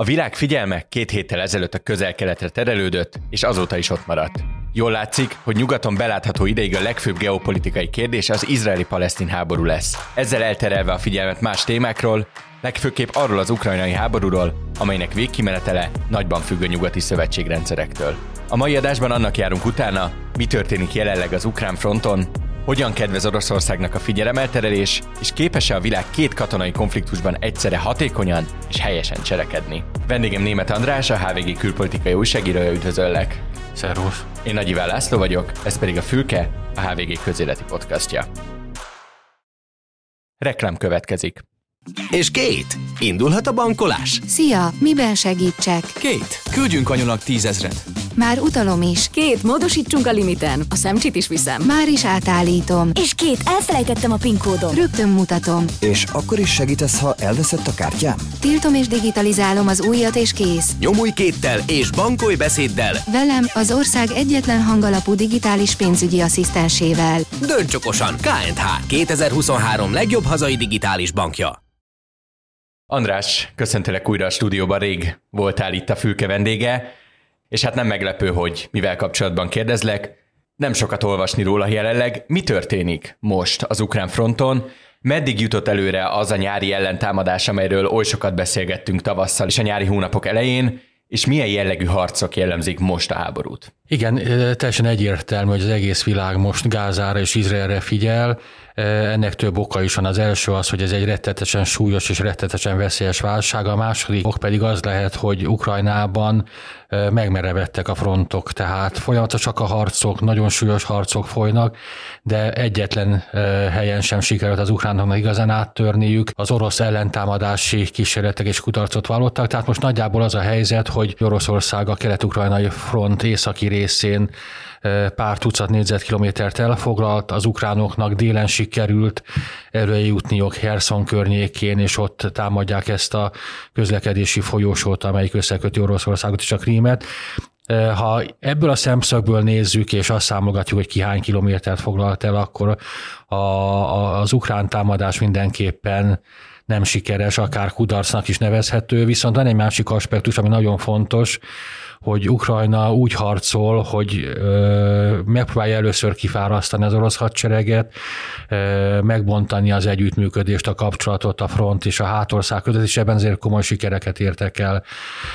A világ figyelme két héttel ezelőtt a közel-keletre terelődött, és azóta is ott maradt. Jól látszik, hogy nyugaton belátható ideig a legfőbb geopolitikai kérdés az izraeli-palesztin háború lesz. Ezzel elterelve a figyelmet más témákról, legfőképp arról az ukrajnai háborúról, amelynek végkimenetele nagyban függ a nyugati szövetségrendszerektől. A mai adásban annak járunk utána, mi történik jelenleg az ukrán fronton, hogyan kedvez Oroszországnak a figyelemelterelés, és képes-e a világ két katonai konfliktusban egyszerre hatékonyan és helyesen cselekedni. Vendégem Német András, a HVG külpolitikai újságírója, üdvözöllek! Szervusz! Én Nagy Iván László vagyok, ez pedig a Fülke, a HVG közéleti podcastja. Reklám következik. És Kate, indulhat a bankolás? Szia, miben segítsek? Kate, küldjünk anyunak tízezret. Már utalom is. Két, módosítsunk a limiten. A szemcsit is viszem. Már is átállítom. És két, elfelejtettem a PIN kódot. Rögtön mutatom. És akkor is segítesz, ha elveszett a kártyám? Tiltom és digitalizálom az újat és kész. Nyomulj kéttel és bankolj beszéddel. Velem az ország egyetlen hangalapú digitális pénzügyi asszisztensével. Dönts okosan, KNH 2023 legjobb hazai digitális bankja. András, köszöntelek újra a stúdióban, rég voltál itt a fülke vendége, és hát nem meglepő, hogy mivel kapcsolatban kérdezlek, nem sokat olvasni róla jelenleg. Mi történik most az ukrán fronton? Meddig jutott előre az a nyári ellentámadás, amelyről oly sokat beszélgettünk tavasszal és a nyári hónapok elején, és milyen jellegű harcok jellemzik most a háborút? Igen, teljesen egyértelmű, hogy az egész világ most Gázára és Izraelre figyel. Ennek több oka is van. Az első az, hogy ez egy rettetesen súlyos és rettetesen veszélyes válság. A második ok pedig az lehet, hogy Ukrajnában megmerevettek a frontok, tehát folyamatosak a harcok, nagyon súlyos harcok folynak, de egyetlen helyen sem sikerült az ukránoknak igazán áttörniük. Az orosz ellentámadási kísérletek és kutarcot vallottak, tehát most nagyjából az a helyzet, hogy Oroszország a kelet-ukrajnai front északi részén pár tucat négyzetkilométert elfoglalt, az ukránoknak délen sikerült jutniok Herson környékén, és ott támadják ezt a közlekedési folyósót, amelyik összeköti Oroszországot és a Krímet. Ha ebből a szemszögből nézzük, és azt számogatjuk, hogy ki hány kilométert foglalt el, akkor a, a, az ukrán támadás mindenképpen nem sikeres, akár kudarcnak is nevezhető, viszont van egy másik aspektus, ami nagyon fontos, hogy Ukrajna úgy harcol, hogy megpróbálja először kifárasztani az orosz hadsereget, megbontani az együttműködést, a kapcsolatot a front és a hátország között, és ebben azért komoly sikereket értek el.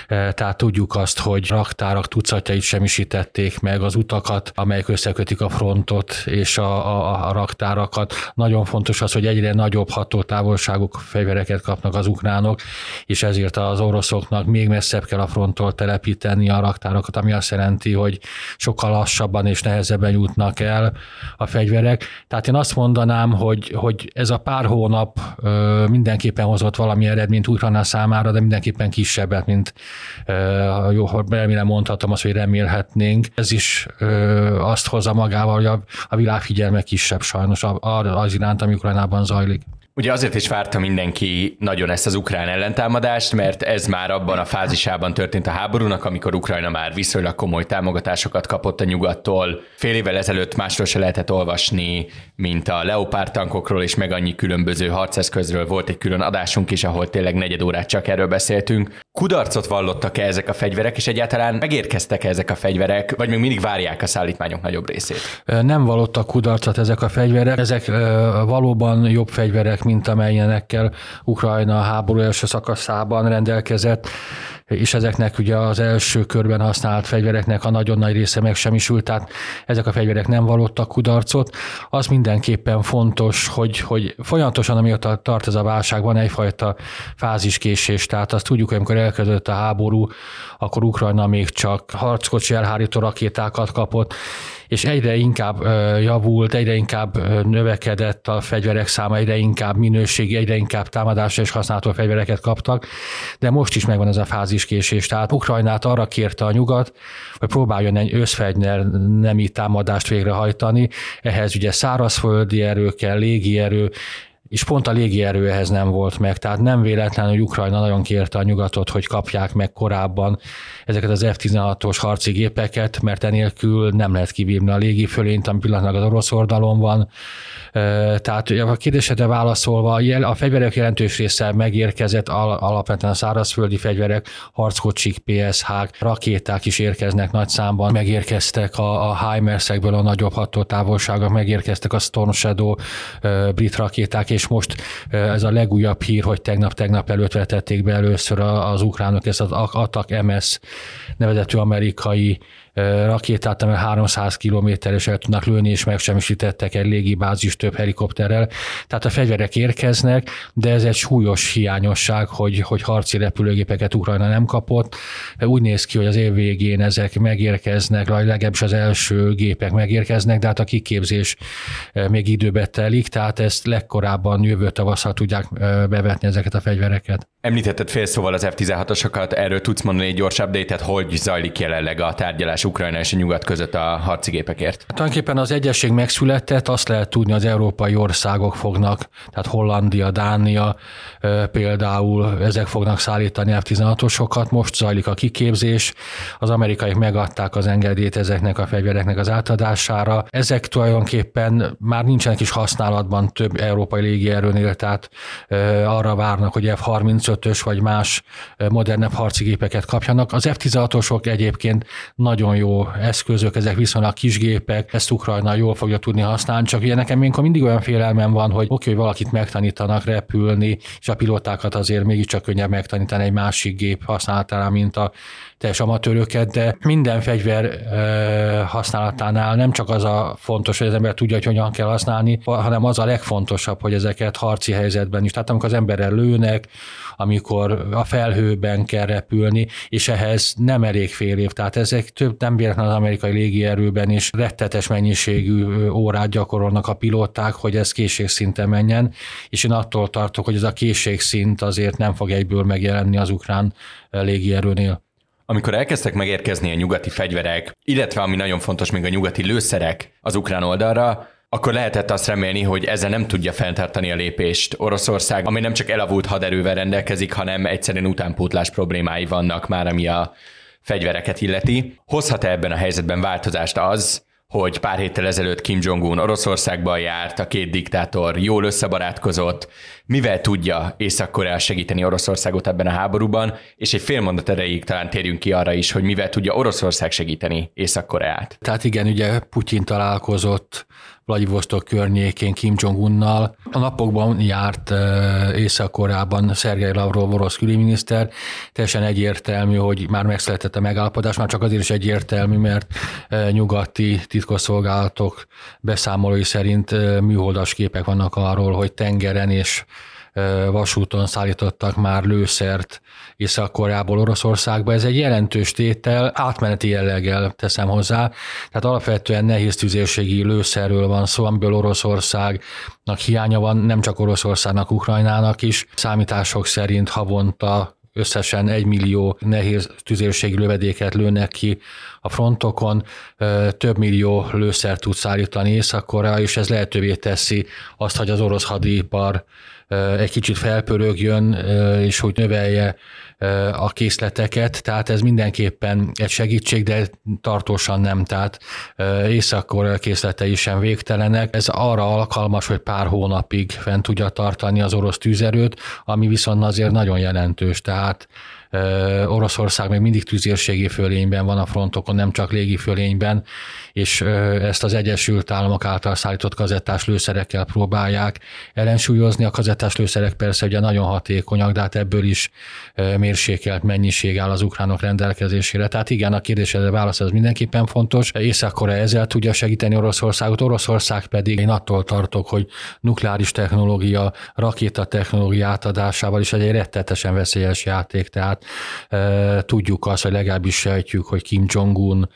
Tehát tudjuk azt, hogy raktárak tucatjait semmisítették meg, az utakat, amelyek összekötik a frontot és a, a, a raktárakat. Nagyon fontos az, hogy egyre nagyobb hatótávolságú fegyvereket kapnak az ukránok, és ezért az oroszoknak még messzebb kell a fronttól telepíteni a raktárakat, ami azt jelenti, hogy sokkal lassabban és nehezebben jutnak el a fegyverek. Tehát én azt mondanám, hogy, hogy ez a pár hónap mindenképpen hozott valami eredményt Ukrajna számára, de mindenképpen kisebbet, mint jó, remélem mondhatom azt, hogy remélhetnénk. Ez is azt hozza magával, hogy a világ figyelme kisebb sajnos az iránt, ami Ukrajnában zajlik. Ugye azért is várta mindenki nagyon ezt az ukrán ellentámadást, mert ez már abban a fázisában történt a háborúnak, amikor Ukrajna már viszonylag komoly támogatásokat kapott a nyugattól. Fél évvel ezelőtt másról se lehetett olvasni, mint a Leopard tankokról és meg annyi különböző harceszközről volt egy külön adásunk is, ahol tényleg negyed órát csak erről beszéltünk. Kudarcot vallottak-e ezek a fegyverek, és egyáltalán megérkeztek-e ezek a fegyverek, vagy még mindig várják a szállítmányok nagyobb részét? Nem vallottak kudarcot ezek a fegyverek, ezek valóban jobb fegyverek, mint amelyenekkel Ukrajna háború első szakaszában rendelkezett, és ezeknek ugye az első körben használt fegyvereknek a nagyon nagy része megsemmisült, tehát ezek a fegyverek nem valódtak kudarcot. Az mindenképpen fontos, hogy, hogy folyamatosan, amióta tart ez a válság, van egyfajta fáziskésés, tehát azt tudjuk, hogy amikor elkezdődött a háború, akkor Ukrajna még csak harckocsi elhárító rakétákat kapott, és egyre inkább javult, egyre inkább növekedett a fegyverek száma, egyre inkább minőségi, egyre inkább támadásra és használható fegyvereket kaptak, de most is megvan ez a fáziskésés. Tehát Ukrajnát arra kérte a nyugat, hogy próbáljon egy összfegyver nemi támadást végrehajtani, ehhez ugye szárazföldi erő kell, légi erő, és pont a légierő ehhez nem volt meg. Tehát nem véletlen, hogy Ukrajna nagyon kérte a nyugatot, hogy kapják meg korábban ezeket az F-16-os harci gépeket, mert enélkül nem lehet kivívni a légifölényt, ami pillanatnak az orosz oldalon van. Tehát a kérdésedre válaszolva, a fegyverek jelentős része megérkezett, alapvetően a szárazföldi fegyverek, harckocsik, PSH-k, rakéták is érkeznek nagy számban, megérkeztek a, a HIMARS-ekből a nagyobb hatótávolságok, megérkeztek a Storm Shadow brit rakéták, és most ez a legújabb hír, hogy tegnap-tegnap előtt vetették be először az ukránok ezt az Atak MS nevezetű amerikai rakétát, amely 300 kilométeres el tudnak lőni, és megsemmisítettek egy légibázis több helikopterrel. Tehát a fegyverek érkeznek, de ez egy súlyos hiányosság, hogy, hogy harci repülőgépeket Ukrajna nem kapott. Úgy néz ki, hogy az év végén ezek megérkeznek, legalábbis az első gépek megérkeznek, de hát a kiképzés még időbe telik, tehát ezt legkorábban jövő tavasszal tudják bevetni ezeket a fegyvereket. Említetted fél szóval az F-16-osokat, erről tudsz mondani egy gyors update hogy zajlik jelenleg a tárgyalás Ukrajna és a nyugat között a harci gépekért? Tulajdonképpen az egyesség megszületett, azt lehet tudni, az európai országok fognak, tehát Hollandia, Dánia például, ezek fognak szállítani F-16-osokat, most zajlik a kiképzés, az amerikaiak megadták az engedélyt ezeknek a fegyvereknek az átadására. Ezek tulajdonképpen már nincsenek is használatban több európai légierőnél, tehát arra várnak, hogy F-35-ös vagy más modernebb harci gépeket kapjanak. Az F-16-osok egyébként nagyon jó eszközök, ezek viszonylag kisgépek, ezt Ukrajna jól fogja tudni használni, csak ugye nekem mindig mindig olyan félelmem van, hogy oké, hogy valakit megtanítanak repülni, és a pilótákat azért mégiscsak könnyebb megtanítani egy másik gép használatára, mint a teljes amatőröket, de minden fegyver használatánál nem csak az a fontos, hogy az ember tudja, hogy hogyan kell használni, hanem az a legfontosabb, hogy ezeket harci helyzetben is. Tehát amikor az emberrel lőnek, amikor a felhőben kell repülni, és ehhez nem elég fél év. Tehát ezek több nem véletlen az amerikai légierőben is rettetes mennyiségű órát gyakorolnak a pilóták, hogy ez készségszinten menjen, és én attól tartok, hogy ez a készségszint azért nem fog egyből megjelenni az ukrán légierőnél. Amikor elkezdtek megérkezni a nyugati fegyverek, illetve ami nagyon fontos, még a nyugati lőszerek az ukrán oldalra, akkor lehetett azt remélni, hogy ezzel nem tudja fenntartani a lépést Oroszország, ami nem csak elavult haderővel rendelkezik, hanem egyszerűen utánpótlás problémái vannak már, ami a fegyvereket illeti. Hozhat-e ebben a helyzetben változást az, hogy pár héttel ezelőtt Kim Jong-un Oroszországban járt, a két diktátor jól összebarátkozott, mivel tudja Észak-Korea segíteni Oroszországot ebben a háborúban, és egy fél mondat erejéig talán térjünk ki arra is, hogy mivel tudja Oroszország segíteni Észak-Koreát. Tehát igen, ugye Putyin találkozott Vladivostok környékén Kim Jong-unnal. A napokban járt Észak-Koreában Szergej Lavrov orosz külügyminiszter. Teljesen egyértelmű, hogy már megszületett a megállapodás, már csak azért is egyértelmű, mert nyugati titkosszolgálatok beszámolói szerint műholdas képek vannak arról, hogy tengeren és vasúton szállítottak már lőszert Észak-Koreából Oroszországba. Ez egy jelentős tétel, átmeneti jelleggel teszem hozzá. Tehát alapvetően nehéz tüzérségi lőszerről van szó, amiből Oroszországnak hiánya van, nem csak Oroszországnak, Ukrajnának is. Számítások szerint havonta összesen egy millió nehéz tüzérségi lövedéket lőnek ki a frontokon, több millió lőszert tud szállítani Észak-Korea, és ez lehetővé teszi azt, hogy az orosz hadipar egy kicsit felpörögjön, és hogy növelje a készleteket, tehát ez mindenképpen egy segítség, de tartósan nem, tehát észak készletei sem végtelenek. Ez arra alkalmas, hogy pár hónapig fent tudja tartani az orosz tűzerőt, ami viszont azért nagyon jelentős, tehát Oroszország még mindig tüzérségi fölényben van a frontokon, nem csak légi fölényben, és ezt az Egyesült Államok által szállított kazettás lőszerekkel próbálják ellensúlyozni. A kazettás lőszerek persze ugye nagyon hatékonyak, de hát ebből is mérsékelt mennyiség áll az ukránok rendelkezésére. Tehát igen, a kérdésre válasz ez mindenképpen fontos. Észak-Korea ezzel tudja segíteni Oroszországot, Oroszország pedig én attól tartok, hogy nukleáris technológia, rakéta technológia átadásával is egy rettetesen veszélyes játék. Tehát tudjuk azt, hogy legalábbis sejtjük, hogy Kim Jong-un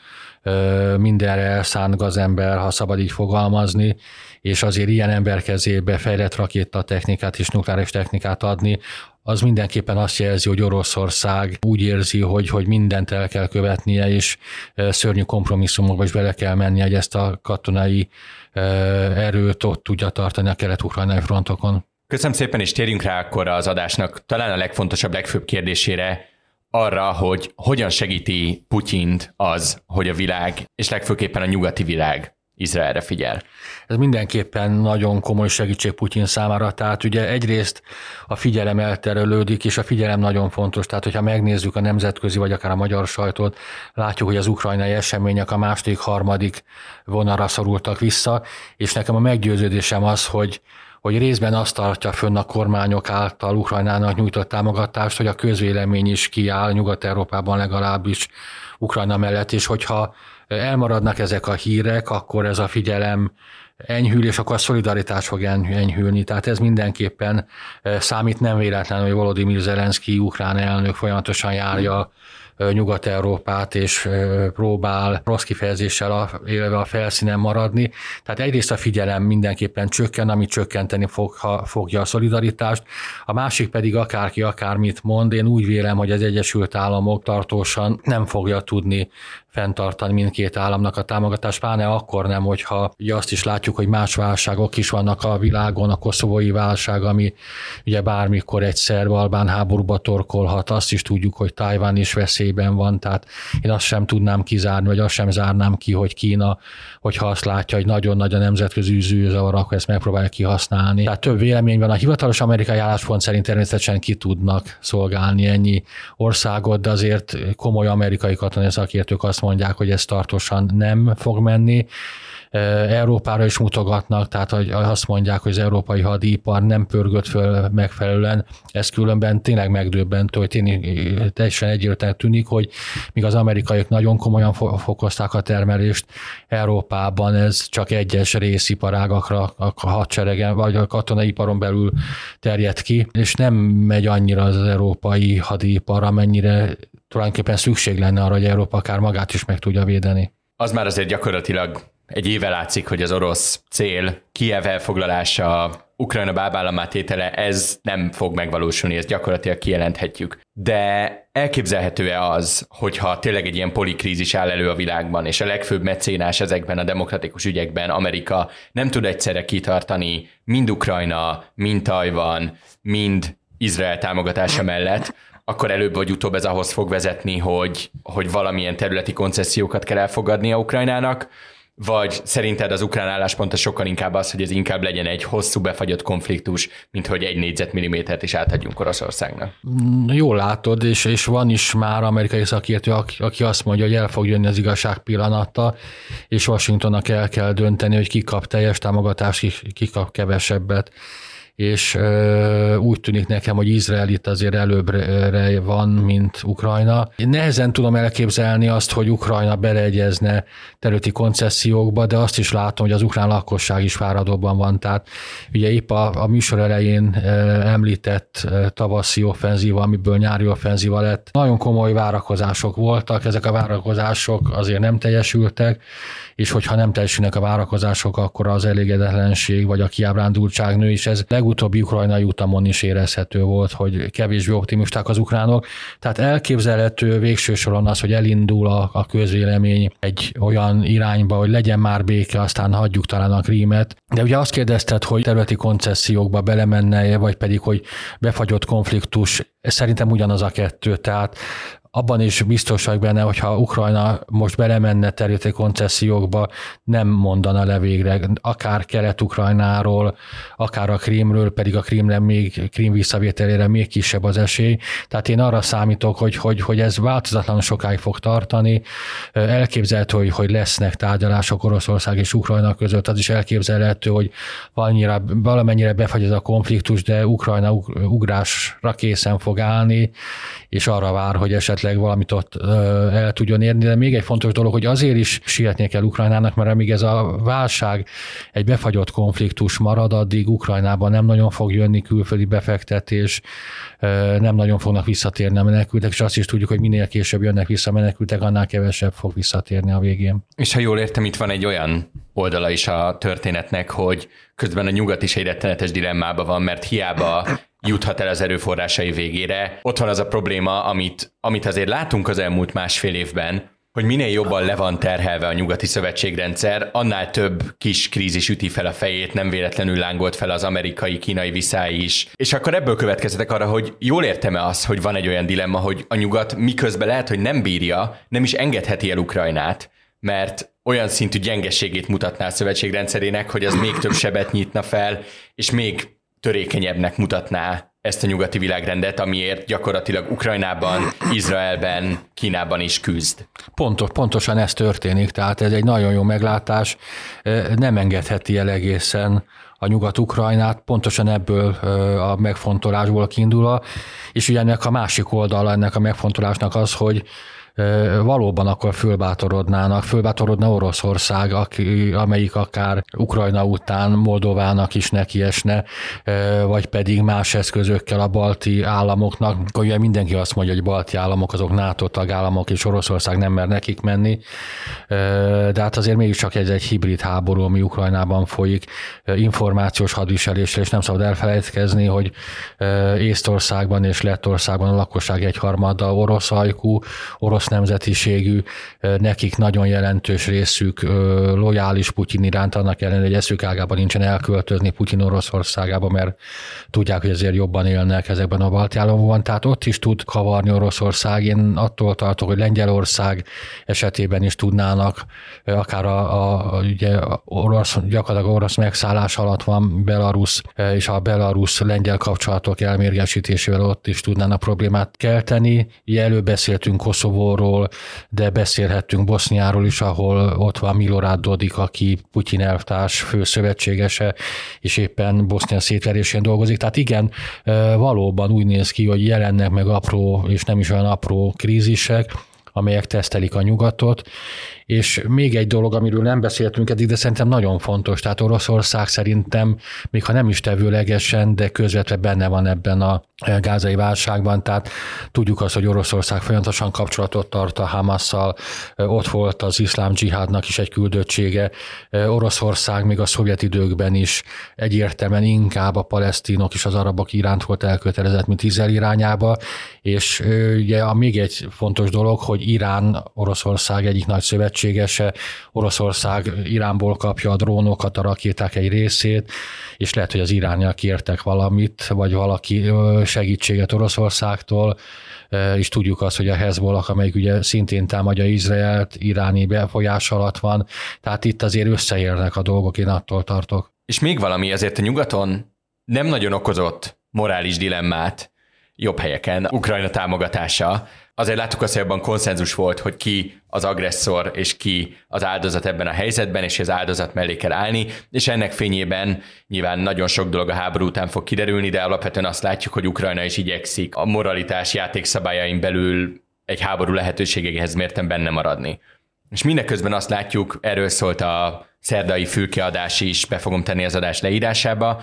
mindenre elszánt gazember, ha szabad így fogalmazni, és azért ilyen ember kezébe fejlett rakétatechnikát és nukleáris technikát adni, az mindenképpen azt jelzi, hogy Oroszország úgy érzi, hogy, hogy mindent el kell követnie, és szörnyű kompromisszumokba is bele kell mennie, hogy ezt a katonai erőt ott tudja tartani a kelet-ukrajnai frontokon. Köszönöm szépen, és térjünk rá akkor az adásnak talán a legfontosabb, legfőbb kérdésére, arra, hogy hogyan segíti Putyint az, hogy a világ, és legfőképpen a nyugati világ Izraelre figyel. Ez mindenképpen nagyon komoly segítség Putyin számára, tehát ugye egyrészt a figyelem elterelődik, és a figyelem nagyon fontos, tehát hogyha megnézzük a nemzetközi, vagy akár a magyar sajtót, látjuk, hogy az ukrajnai események a második, harmadik vonalra szorultak vissza, és nekem a meggyőződésem az, hogy hogy részben azt tartja fönn a kormányok által Ukrajnának nyújtott támogatást, hogy a közvélemény is kiáll Nyugat-Európában legalábbis Ukrajna mellett, és hogyha elmaradnak ezek a hírek, akkor ez a figyelem enyhül, és akkor a szolidaritás fog enyhülni. Tehát ez mindenképpen eh, számít nem véletlen, hogy Volodymyr Zelenszky, ukrán elnök folyamatosan járja Nyugat-Európát, és próbál rossz kifejezéssel élve a felszínen maradni. Tehát egyrészt a figyelem mindenképpen csökken, ami csökkenteni fog, ha fogja a szolidaritást, a másik pedig akárki akármit mond, én úgy vélem, hogy az Egyesült Államok tartósan nem fogja tudni fenntartani mindkét államnak a támogatás, pláne akkor nem, hogyha ugye azt is látjuk, hogy más válságok is vannak a világon, a koszovói válság, ami ugye bármikor egy szerb-albán háborúba torkolhat, azt is tudjuk, hogy Tajván is veszélyben van, tehát én azt sem tudnám kizárni, vagy azt sem zárnám ki, hogy Kína, hogyha azt látja, hogy nagyon nagy a nemzetközi zűrzavar, akkor ezt megpróbálja kihasználni. Tehát több vélemény van. A hivatalos amerikai álláspont szerint természetesen ki tudnak szolgálni ennyi országot, de azért komoly amerikai katonai szakértők azt mondják, hogy ez tartósan nem fog menni. Európára is mutogatnak, tehát hogy azt mondják, hogy az európai hadipar nem pörgött föl megfelelően. Ez különben tényleg megdöbbentő, hogy tényleg teljesen egyértelműen tűnik, hogy míg az amerikaiak nagyon komolyan fokozták a termelést, Európában ez csak egyes résziparágakra a hadseregen vagy a katonai iparon belül terjed ki, és nem megy annyira az európai hadipar, amennyire tulajdonképpen szükség lenne arra, hogy Európa akár magát is meg tudja védeni. Az már azért gyakorlatilag egy éve látszik, hogy az orosz cél Kiev elfoglalása, Ukrajna bábállamá tétele, ez nem fog megvalósulni, ezt gyakorlatilag kijelenthetjük. De elképzelhető-e az, hogyha tényleg egy ilyen polikrízis áll elő a világban, és a legfőbb mecénás ezekben a demokratikus ügyekben Amerika nem tud egyszerre kitartani mind Ukrajna, mind Tajvan, mind Izrael támogatása mellett, akkor előbb vagy utóbb ez ahhoz fog vezetni, hogy, hogy valamilyen területi koncesziókat kell elfogadnia Ukrajnának, vagy szerinted az ukrán álláspont sokkal inkább az, hogy ez inkább legyen egy hosszú befagyott konfliktus, mint hogy egy négyzetmillimétert is átadjunk Oroszországnak? Mm, jól látod, és, és van is már amerikai szakértő, aki, aki azt mondja, hogy el fog jönni az igazság pillanata, és Washingtonnak el kell dönteni, hogy ki kap teljes támogatást, ki, ki kap kevesebbet és úgy tűnik nekem, hogy Izrael itt azért előbbre van, mint Ukrajna. Én nehezen tudom elképzelni azt, hogy Ukrajna beleegyezne területi koncesziókba, de azt is látom, hogy az ukrán lakosság is fáradóban van. Tehát ugye épp a, a műsor elején említett tavaszi offenzíva, amiből nyári offenzíva lett. Nagyon komoly várakozások voltak, ezek a várakozások azért nem teljesültek, és hogyha nem teljesülnek a várakozások, akkor az elégedetlenség vagy a kiábrándultság nő is. Ez legutóbbi ukrajnai utamon is érezhető volt, hogy kevésbé optimisták az ukránok. Tehát elképzelhető végső soron az, hogy elindul a, a közvélemény egy olyan irányba, hogy legyen már béke, aztán hagyjuk talán a krímet. De ugye azt kérdezted, hogy területi koncesziókba belemenne vagy pedig, hogy befagyott konfliktus, szerintem ugyanaz a kettő. Tehát abban is biztos vagyok benne, hogyha Ukrajna most belemenne területi koncesziókba, nem mondana le végre, akár Kelet-Ukrajnáról, akár a Krímről, pedig a Krímre még, Krím visszavételére még kisebb az esély. Tehát én arra számítok, hogy, hogy, hogy ez változatlanul sokáig fog tartani. Elképzelhető, hogy, hogy lesznek tárgyalások Oroszország és Ukrajna között, az is elképzelhető, hogy valamire, valamennyire befagy ez a konfliktus, de Ukrajna ugrásra készen fog állni, és arra vár, hogy esetleg esetleg valamit ott el tudjon érni, de még egy fontos dolog, hogy azért is sietnie kell Ukrajnának, mert amíg ez a válság egy befagyott konfliktus marad, addig Ukrajnában nem nagyon fog jönni külföldi befektetés, nem nagyon fognak visszatérni a menekültek, és azt is tudjuk, hogy minél később jönnek vissza a menekültek, annál kevesebb fog visszatérni a végén. És ha jól értem, itt van egy olyan oldala is a történetnek, hogy közben a nyugat is egy rettenetes dilemmában van, mert hiába juthat el az erőforrásai végére. Ott van az a probléma, amit, amit azért látunk az elmúlt másfél évben, hogy minél jobban le van terhelve a nyugati szövetségrendszer, annál több kis krízis üti fel a fejét, nem véletlenül lángolt fel az amerikai-kínai viszály is. És akkor ebből következetek arra, hogy jól értem-e az, hogy van egy olyan dilemma, hogy a nyugat miközben lehet, hogy nem bírja, nem is engedheti el Ukrajnát, mert olyan szintű gyengeségét mutatná a szövetségrendszerének, hogy az még több sebet nyitna fel, és még törékenyebbnek mutatná ezt a nyugati világrendet, amiért gyakorlatilag Ukrajnában, Izraelben, Kínában is küzd. Pontos, pontosan ez történik, tehát ez egy nagyon jó meglátás, nem engedheti el egészen a Nyugat-Ukrajnát, pontosan ebből a megfontolásból kiindulva, és ugye ennek a másik oldala ennek a megfontolásnak az, hogy valóban akkor fölbátorodnának, fölbátorodna Oroszország, aki, amelyik akár Ukrajna után Moldovának is nekiesne, vagy pedig más eszközökkel a balti államoknak. Ugye mindenki azt mondja, hogy balti államok azok NATO tagállamok, és Oroszország nem mer nekik menni, de hát azért mégiscsak ez egy hibrid háború, ami Ukrajnában folyik, információs hadviselésre, és nem szabad elfelejtkezni, hogy Észtországban és Lettországban a lakosság egyharmada orosz ajkú, orosz nemzetiségű, nekik nagyon jelentős részük lojális Putyin iránt, annak ellenére, hogy eszük ágában nincsen elköltözni Putyin Oroszországába, mert tudják, hogy ezért jobban élnek ezekben a balti államokban, tehát ott is tud kavarni Oroszország. Én attól tartok, hogy Lengyelország esetében is tudnának, akár a, a ugye orosz, gyakorlatilag orosz megszállás alatt van Belarus, és a Belarus-lengyel kapcsolatok elmérgesítésével ott is tudnának problémát kelteni. Ugye előbb beszéltünk Koszovóról, Koszovóról, de beszélhettünk Boszniáról is, ahol ott van Milorad Dodik, aki Putyin elvtárs főszövetségese, és éppen Bosznia szétverésén dolgozik. Tehát igen, valóban úgy néz ki, hogy jelennek meg apró, és nem is olyan apró krízisek, amelyek tesztelik a nyugatot, és még egy dolog, amiről nem beszéltünk eddig, de szerintem nagyon fontos, tehát Oroszország szerintem, még ha nem is tevőlegesen, de közvetve benne van ebben a gázai válságban, tehát tudjuk azt, hogy Oroszország folyamatosan kapcsolatot tart a Hamasszal, ott volt az iszlám dzsihádnak is egy küldöttsége, Oroszország még a szovjet időkben is egyértelműen inkább a palesztinok és az arabok iránt volt elkötelezett, mint Izrael irányába, és ugye a még egy fontos dolog, hogy Irán Oroszország egyik nagy szövetség, szövetségese, Oroszország Iránból kapja a drónokat, a rakéták egy részét, és lehet, hogy az irániak kértek valamit, vagy valaki segítséget Oroszországtól, és tudjuk azt, hogy a Hezbollah, amelyik ugye szintén támadja Izraelt, iráni befolyás alatt van, tehát itt azért összeérnek a dolgok, én attól tartok. És még valami, azért a nyugaton nem nagyon okozott morális dilemmát jobb helyeken Ukrajna támogatása, azért láttuk azt, hogy abban konszenzus volt, hogy ki az agresszor és ki az áldozat ebben a helyzetben, és az áldozat mellé kell állni, és ennek fényében nyilván nagyon sok dolog a háború után fog kiderülni, de alapvetően azt látjuk, hogy Ukrajna is igyekszik a moralitás játékszabályain belül egy háború lehetőségéhez mérten benne maradni. És mindeközben azt látjuk, erről szólt a szerdai fülkeadás is, be fogom tenni az adás leírásába,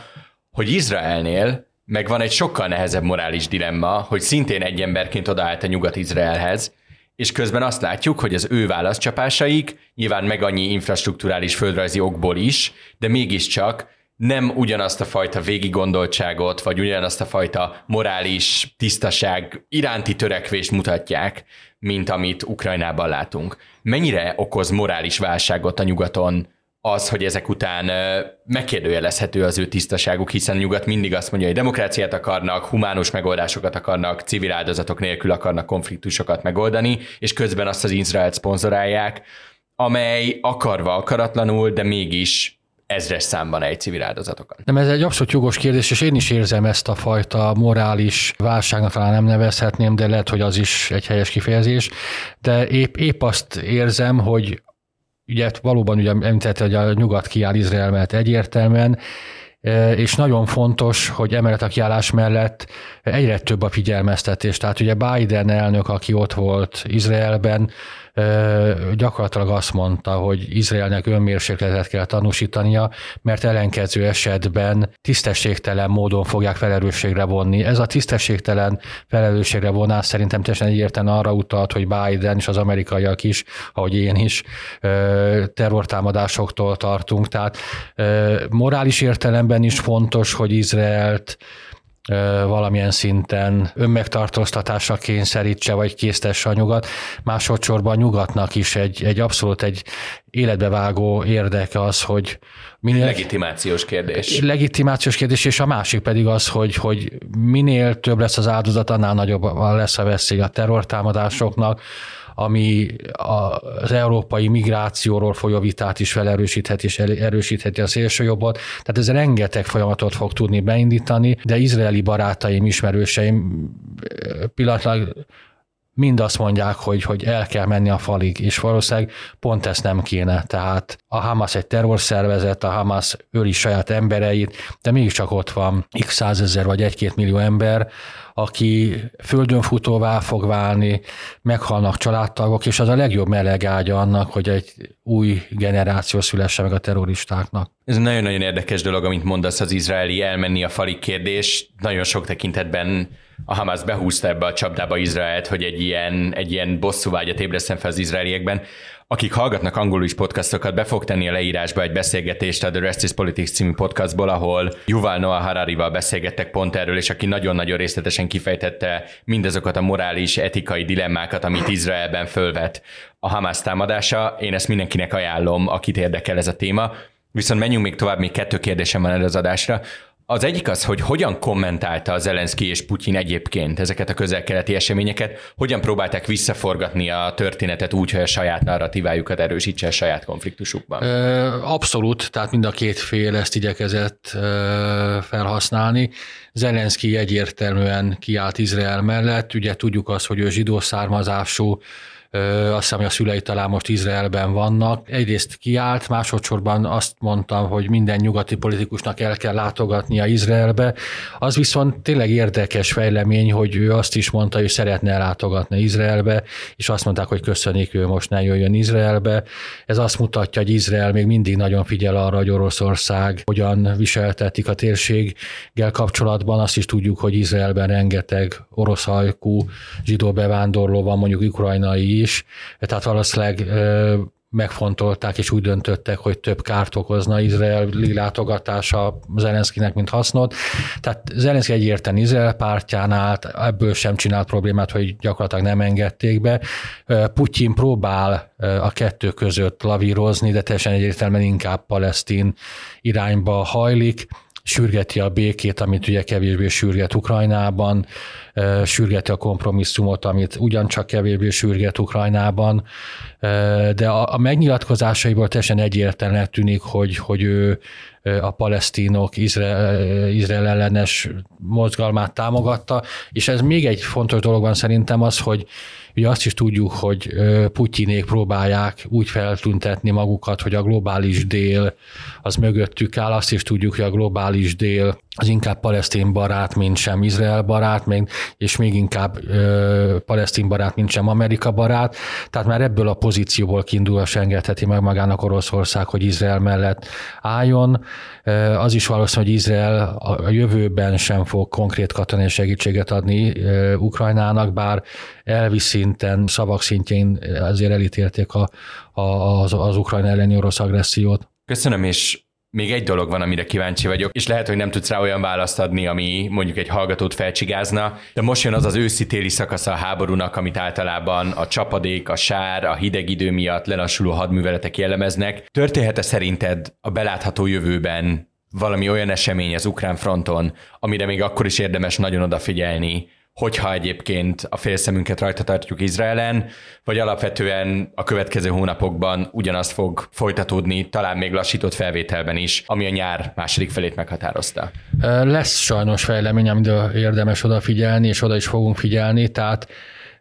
hogy Izraelnél meg van egy sokkal nehezebb morális dilemma, hogy szintén egy emberként odaállt a Nyugat-Izraelhez, és közben azt látjuk, hogy az ő válaszcsapásaik nyilván meg annyi infrastruktúrális földrajzi okból is, de mégiscsak nem ugyanazt a fajta végigondoltságot, vagy ugyanazt a fajta morális tisztaság iránti törekvést mutatják, mint amit Ukrajnában látunk. Mennyire okoz morális válságot a nyugaton az, hogy ezek után megkérdőjelezhető az ő tisztaságuk, hiszen nyugat mindig azt mondja, hogy demokráciát akarnak, humánus megoldásokat akarnak, civil áldozatok nélkül akarnak konfliktusokat megoldani, és közben azt az Izraelt szponzorálják, amely akarva akaratlanul, de mégis ezres számban egy civil áldozatokat. Nem, ez egy abszolút jogos kérdés, és én is érzem ezt a fajta morális válságnak talán nem nevezhetném, de lehet, hogy az is egy helyes kifejezés. De épp, épp azt érzem, hogy ugye valóban ugye említette, hogy a nyugat kiáll Izrael mellett egyértelműen, e, és nagyon fontos, hogy emellett a kiállás mellett egyre több a figyelmeztetés. Tehát ugye Biden elnök, aki ott volt Izraelben, gyakorlatilag azt mondta, hogy Izraelnek önmérsékletet kell tanúsítania, mert ellenkező esetben tisztességtelen módon fogják felelősségre vonni. Ez a tisztességtelen felelősségre vonás szerintem teljesen egyértelműen arra utalt, hogy Biden és az amerikaiak is, ahogy én is, terrortámadásoktól tartunk. Tehát morális értelemben is fontos, hogy Izraelt valamilyen szinten önmegtartóztatásra kényszerítse, vagy késztesse a nyugat. Másodszorban a nyugatnak is egy, egy abszolút egy életbevágó érdeke az, hogy minél... Legitimációs kérdés. Legitimációs kérdés, és a másik pedig az, hogy, hogy minél több lesz az áldozat, annál nagyobb lesz a veszély a terrortámadásoknak, ami az európai migrációról folyó vitát is felerősítheti és erősítheti a szélsőjobbot. Tehát ez rengeteg folyamatot fog tudni beindítani, de izraeli barátaim, ismerőseim pillanatlag mind azt mondják, hogy, hogy el kell menni a falig, és valószínűleg pont ezt nem kéne. Tehát a Hamas egy terrorszervezet, a Hamas öli saját embereit, de mégiscsak ott van x százezer vagy egy-két millió ember, aki földön futóvá fog válni, meghalnak családtagok, és az a legjobb melegágya annak, hogy egy új generáció szülesse meg a terroristáknak. Ez nagyon-nagyon érdekes dolog, amit mondasz, az izraeli elmenni a falig kérdés. Nagyon sok tekintetben a Hamas behúzta ebbe a csapdába Izraelt, hogy egy ilyen, egy ilyen bosszúvágyat ébreszten fel az izraeliekben. Akik hallgatnak angolul is podcastokat, be fog tenni a leírásba egy beszélgetést a The Rest is Politics című podcastból, ahol Yuval Noah Hararival beszélgettek pont erről, és aki nagyon-nagyon részletesen kifejtette mindazokat a morális, etikai dilemmákat, amit Izraelben fölvet a Hamas támadása. Én ezt mindenkinek ajánlom, akit érdekel ez a téma. Viszont menjünk még tovább, még kettő kérdésem van erre az adásra. Az egyik az, hogy hogyan kommentálta Zelenszky és Putyin egyébként ezeket a közel-keleti eseményeket, hogyan próbálták visszaforgatni a történetet úgy, hogy a saját narratívájukat erősítse a saját konfliktusukban? Abszolút, tehát mind a két fél ezt igyekezett felhasználni. Zelenszky egyértelműen kiállt Izrael mellett, ugye tudjuk azt, hogy ő zsidó származású, azt hiszem, hogy a szülei talán most Izraelben vannak. Egyrészt kiállt, másodszorban azt mondtam, hogy minden nyugati politikusnak el kell látogatnia Izraelbe. Az viszont tényleg érdekes fejlemény, hogy ő azt is mondta, hogy szeretne ellátogatni Izraelbe, és azt mondták, hogy köszönik, ő most ne jöjjön Izraelbe. Ez azt mutatja, hogy Izrael még mindig nagyon figyel arra, hogy Oroszország hogyan viseltetik a térséggel kapcsolatban. Azt is tudjuk, hogy Izraelben rengeteg orosz hajkú zsidó bevándorló van, mondjuk ukrajnai is, tehát valószínűleg megfontolták és úgy döntöttek, hogy több kárt okozna izraeli látogatása Zelenszkinek, mint hasznot. Tehát Zelenszki egyértelműen Izrael pártján állt, ebből sem csinált problémát, hogy gyakorlatilag nem engedték be. Putyin próbál a kettő között lavírozni, de teljesen egyértelműen inkább palesztin irányba hajlik sürgeti a békét, amit ugye kevésbé sürget Ukrajnában, sürgeti a kompromisszumot, amit ugyancsak kevésbé sürget Ukrajnában, de a, a megnyilatkozásaiból teljesen egyértelműen tűnik, hogy, hogy ő a palesztinok Izrael, Izrael ellenes mozgalmát támogatta, és ez még egy fontos dolog van szerintem az, hogy Ugye azt is tudjuk, hogy Putyinék próbálják úgy feltüntetni magukat, hogy a globális dél az mögöttük áll, azt is tudjuk, hogy a globális dél az inkább palesztin barát, mint sem Izrael barát, még, és még inkább ö, palesztin barát, mint sem Amerika barát. Tehát már ebből a pozícióból kiindulva engedheti meg magának Oroszország, hogy Izrael mellett álljon. Az is valószínű, hogy Izrael a jövőben sem fog konkrét katonai segítséget adni Ukrajnának, bár elvi szinten, szavak szintjén azért elítélték a, a, az, az Ukrajna elleni orosz agressziót. Köszönöm, és még egy dolog van, amire kíváncsi vagyok, és lehet, hogy nem tudsz rá olyan választ adni, ami mondjuk egy hallgatót felcsigázna, de most jön az az őszi-téli szakasza a háborúnak, amit általában a csapadék, a sár, a hideg idő miatt lelassuló hadműveletek jellemeznek. Történhet-e szerinted a belátható jövőben valami olyan esemény az ukrán fronton, amire még akkor is érdemes nagyon odafigyelni, hogyha egyébként a félszemünket rajta tartjuk Izraelen, vagy alapvetően a következő hónapokban ugyanazt fog folytatódni, talán még lassított felvételben is, ami a nyár második felét meghatározta. Lesz sajnos fejlemény, amire érdemes odafigyelni, és oda is fogunk figyelni, tehát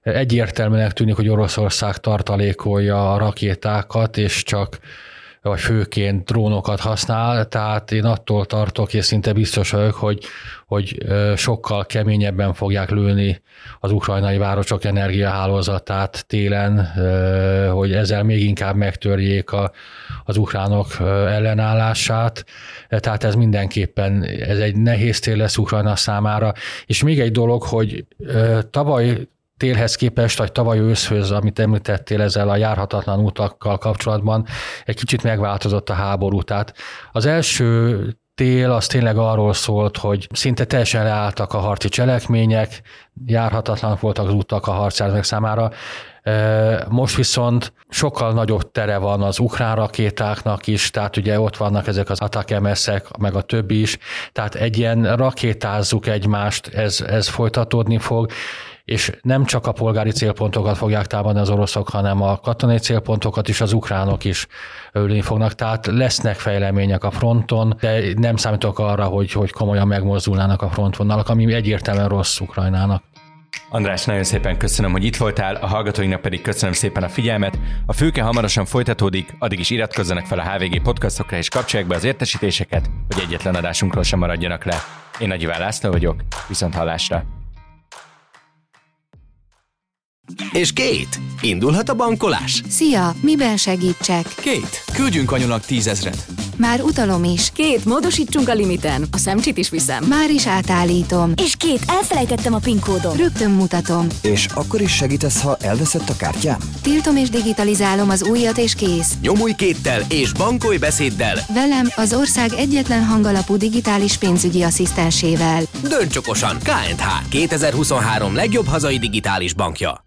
egyértelműen tűnik, hogy Oroszország tartalékolja a rakétákat, és csak vagy főként drónokat használ, tehát én attól tartok, és szinte biztos vagyok, hogy, hogy sokkal keményebben fogják lőni az ukrajnai városok energiahálózatát télen, hogy ezzel még inkább megtörjék a, az ukránok ellenállását. Tehát ez mindenképpen ez egy nehéz tél lesz Ukrajna számára. És még egy dolog, hogy tavaly télhez képest, vagy tavaly őszhöz, amit említettél ezzel a járhatatlan utakkal kapcsolatban, egy kicsit megváltozott a háború. Tehát az első tél az tényleg arról szólt, hogy szinte teljesen leálltak a harci cselekmények, járhatatlan voltak az utak a harcjárművek számára, most viszont sokkal nagyobb tere van az ukrán rakétáknak is, tehát ugye ott vannak ezek az atakemeszek, meg a többi is, tehát egy ilyen rakétázzuk egymást, ez, ez folytatódni fog, és nem csak a polgári célpontokat fogják támadni az oroszok, hanem a katonai célpontokat is az ukránok is ülni fognak. Tehát lesznek fejlemények a fronton, de nem számítok arra, hogy, hogy komolyan megmozdulnának a frontvonalak, ami egyértelműen rossz Ukrajnának. András, nagyon szépen köszönöm, hogy itt voltál, a hallgatóinknak pedig köszönöm szépen a figyelmet. A főke hamarosan folytatódik, addig is iratkozzanak fel a HVG podcastokra és kapcsolják be az értesítéseket, hogy egyetlen adásunkról sem maradjanak le. Én Nagy László vagyok, viszont hallásra! És Kate, indulhat a bankolás? Szia, miben segítsek? Kate, küldjünk anyunak tízezret. Már utalom is. Két, módosítsunk a limiten. A szemcsit is viszem. Már is átállítom. És két, elfelejtettem a PIN kódom. Rögtön mutatom. És akkor is segítesz, ha elveszett a kártyám? Tiltom és digitalizálom az újat és kész. Nyomulj kéttel és bankolj beszéddel. Velem az ország egyetlen hangalapú digitális pénzügyi asszisztensével. Dönts okosan! KNH 2023 legjobb hazai digitális bankja.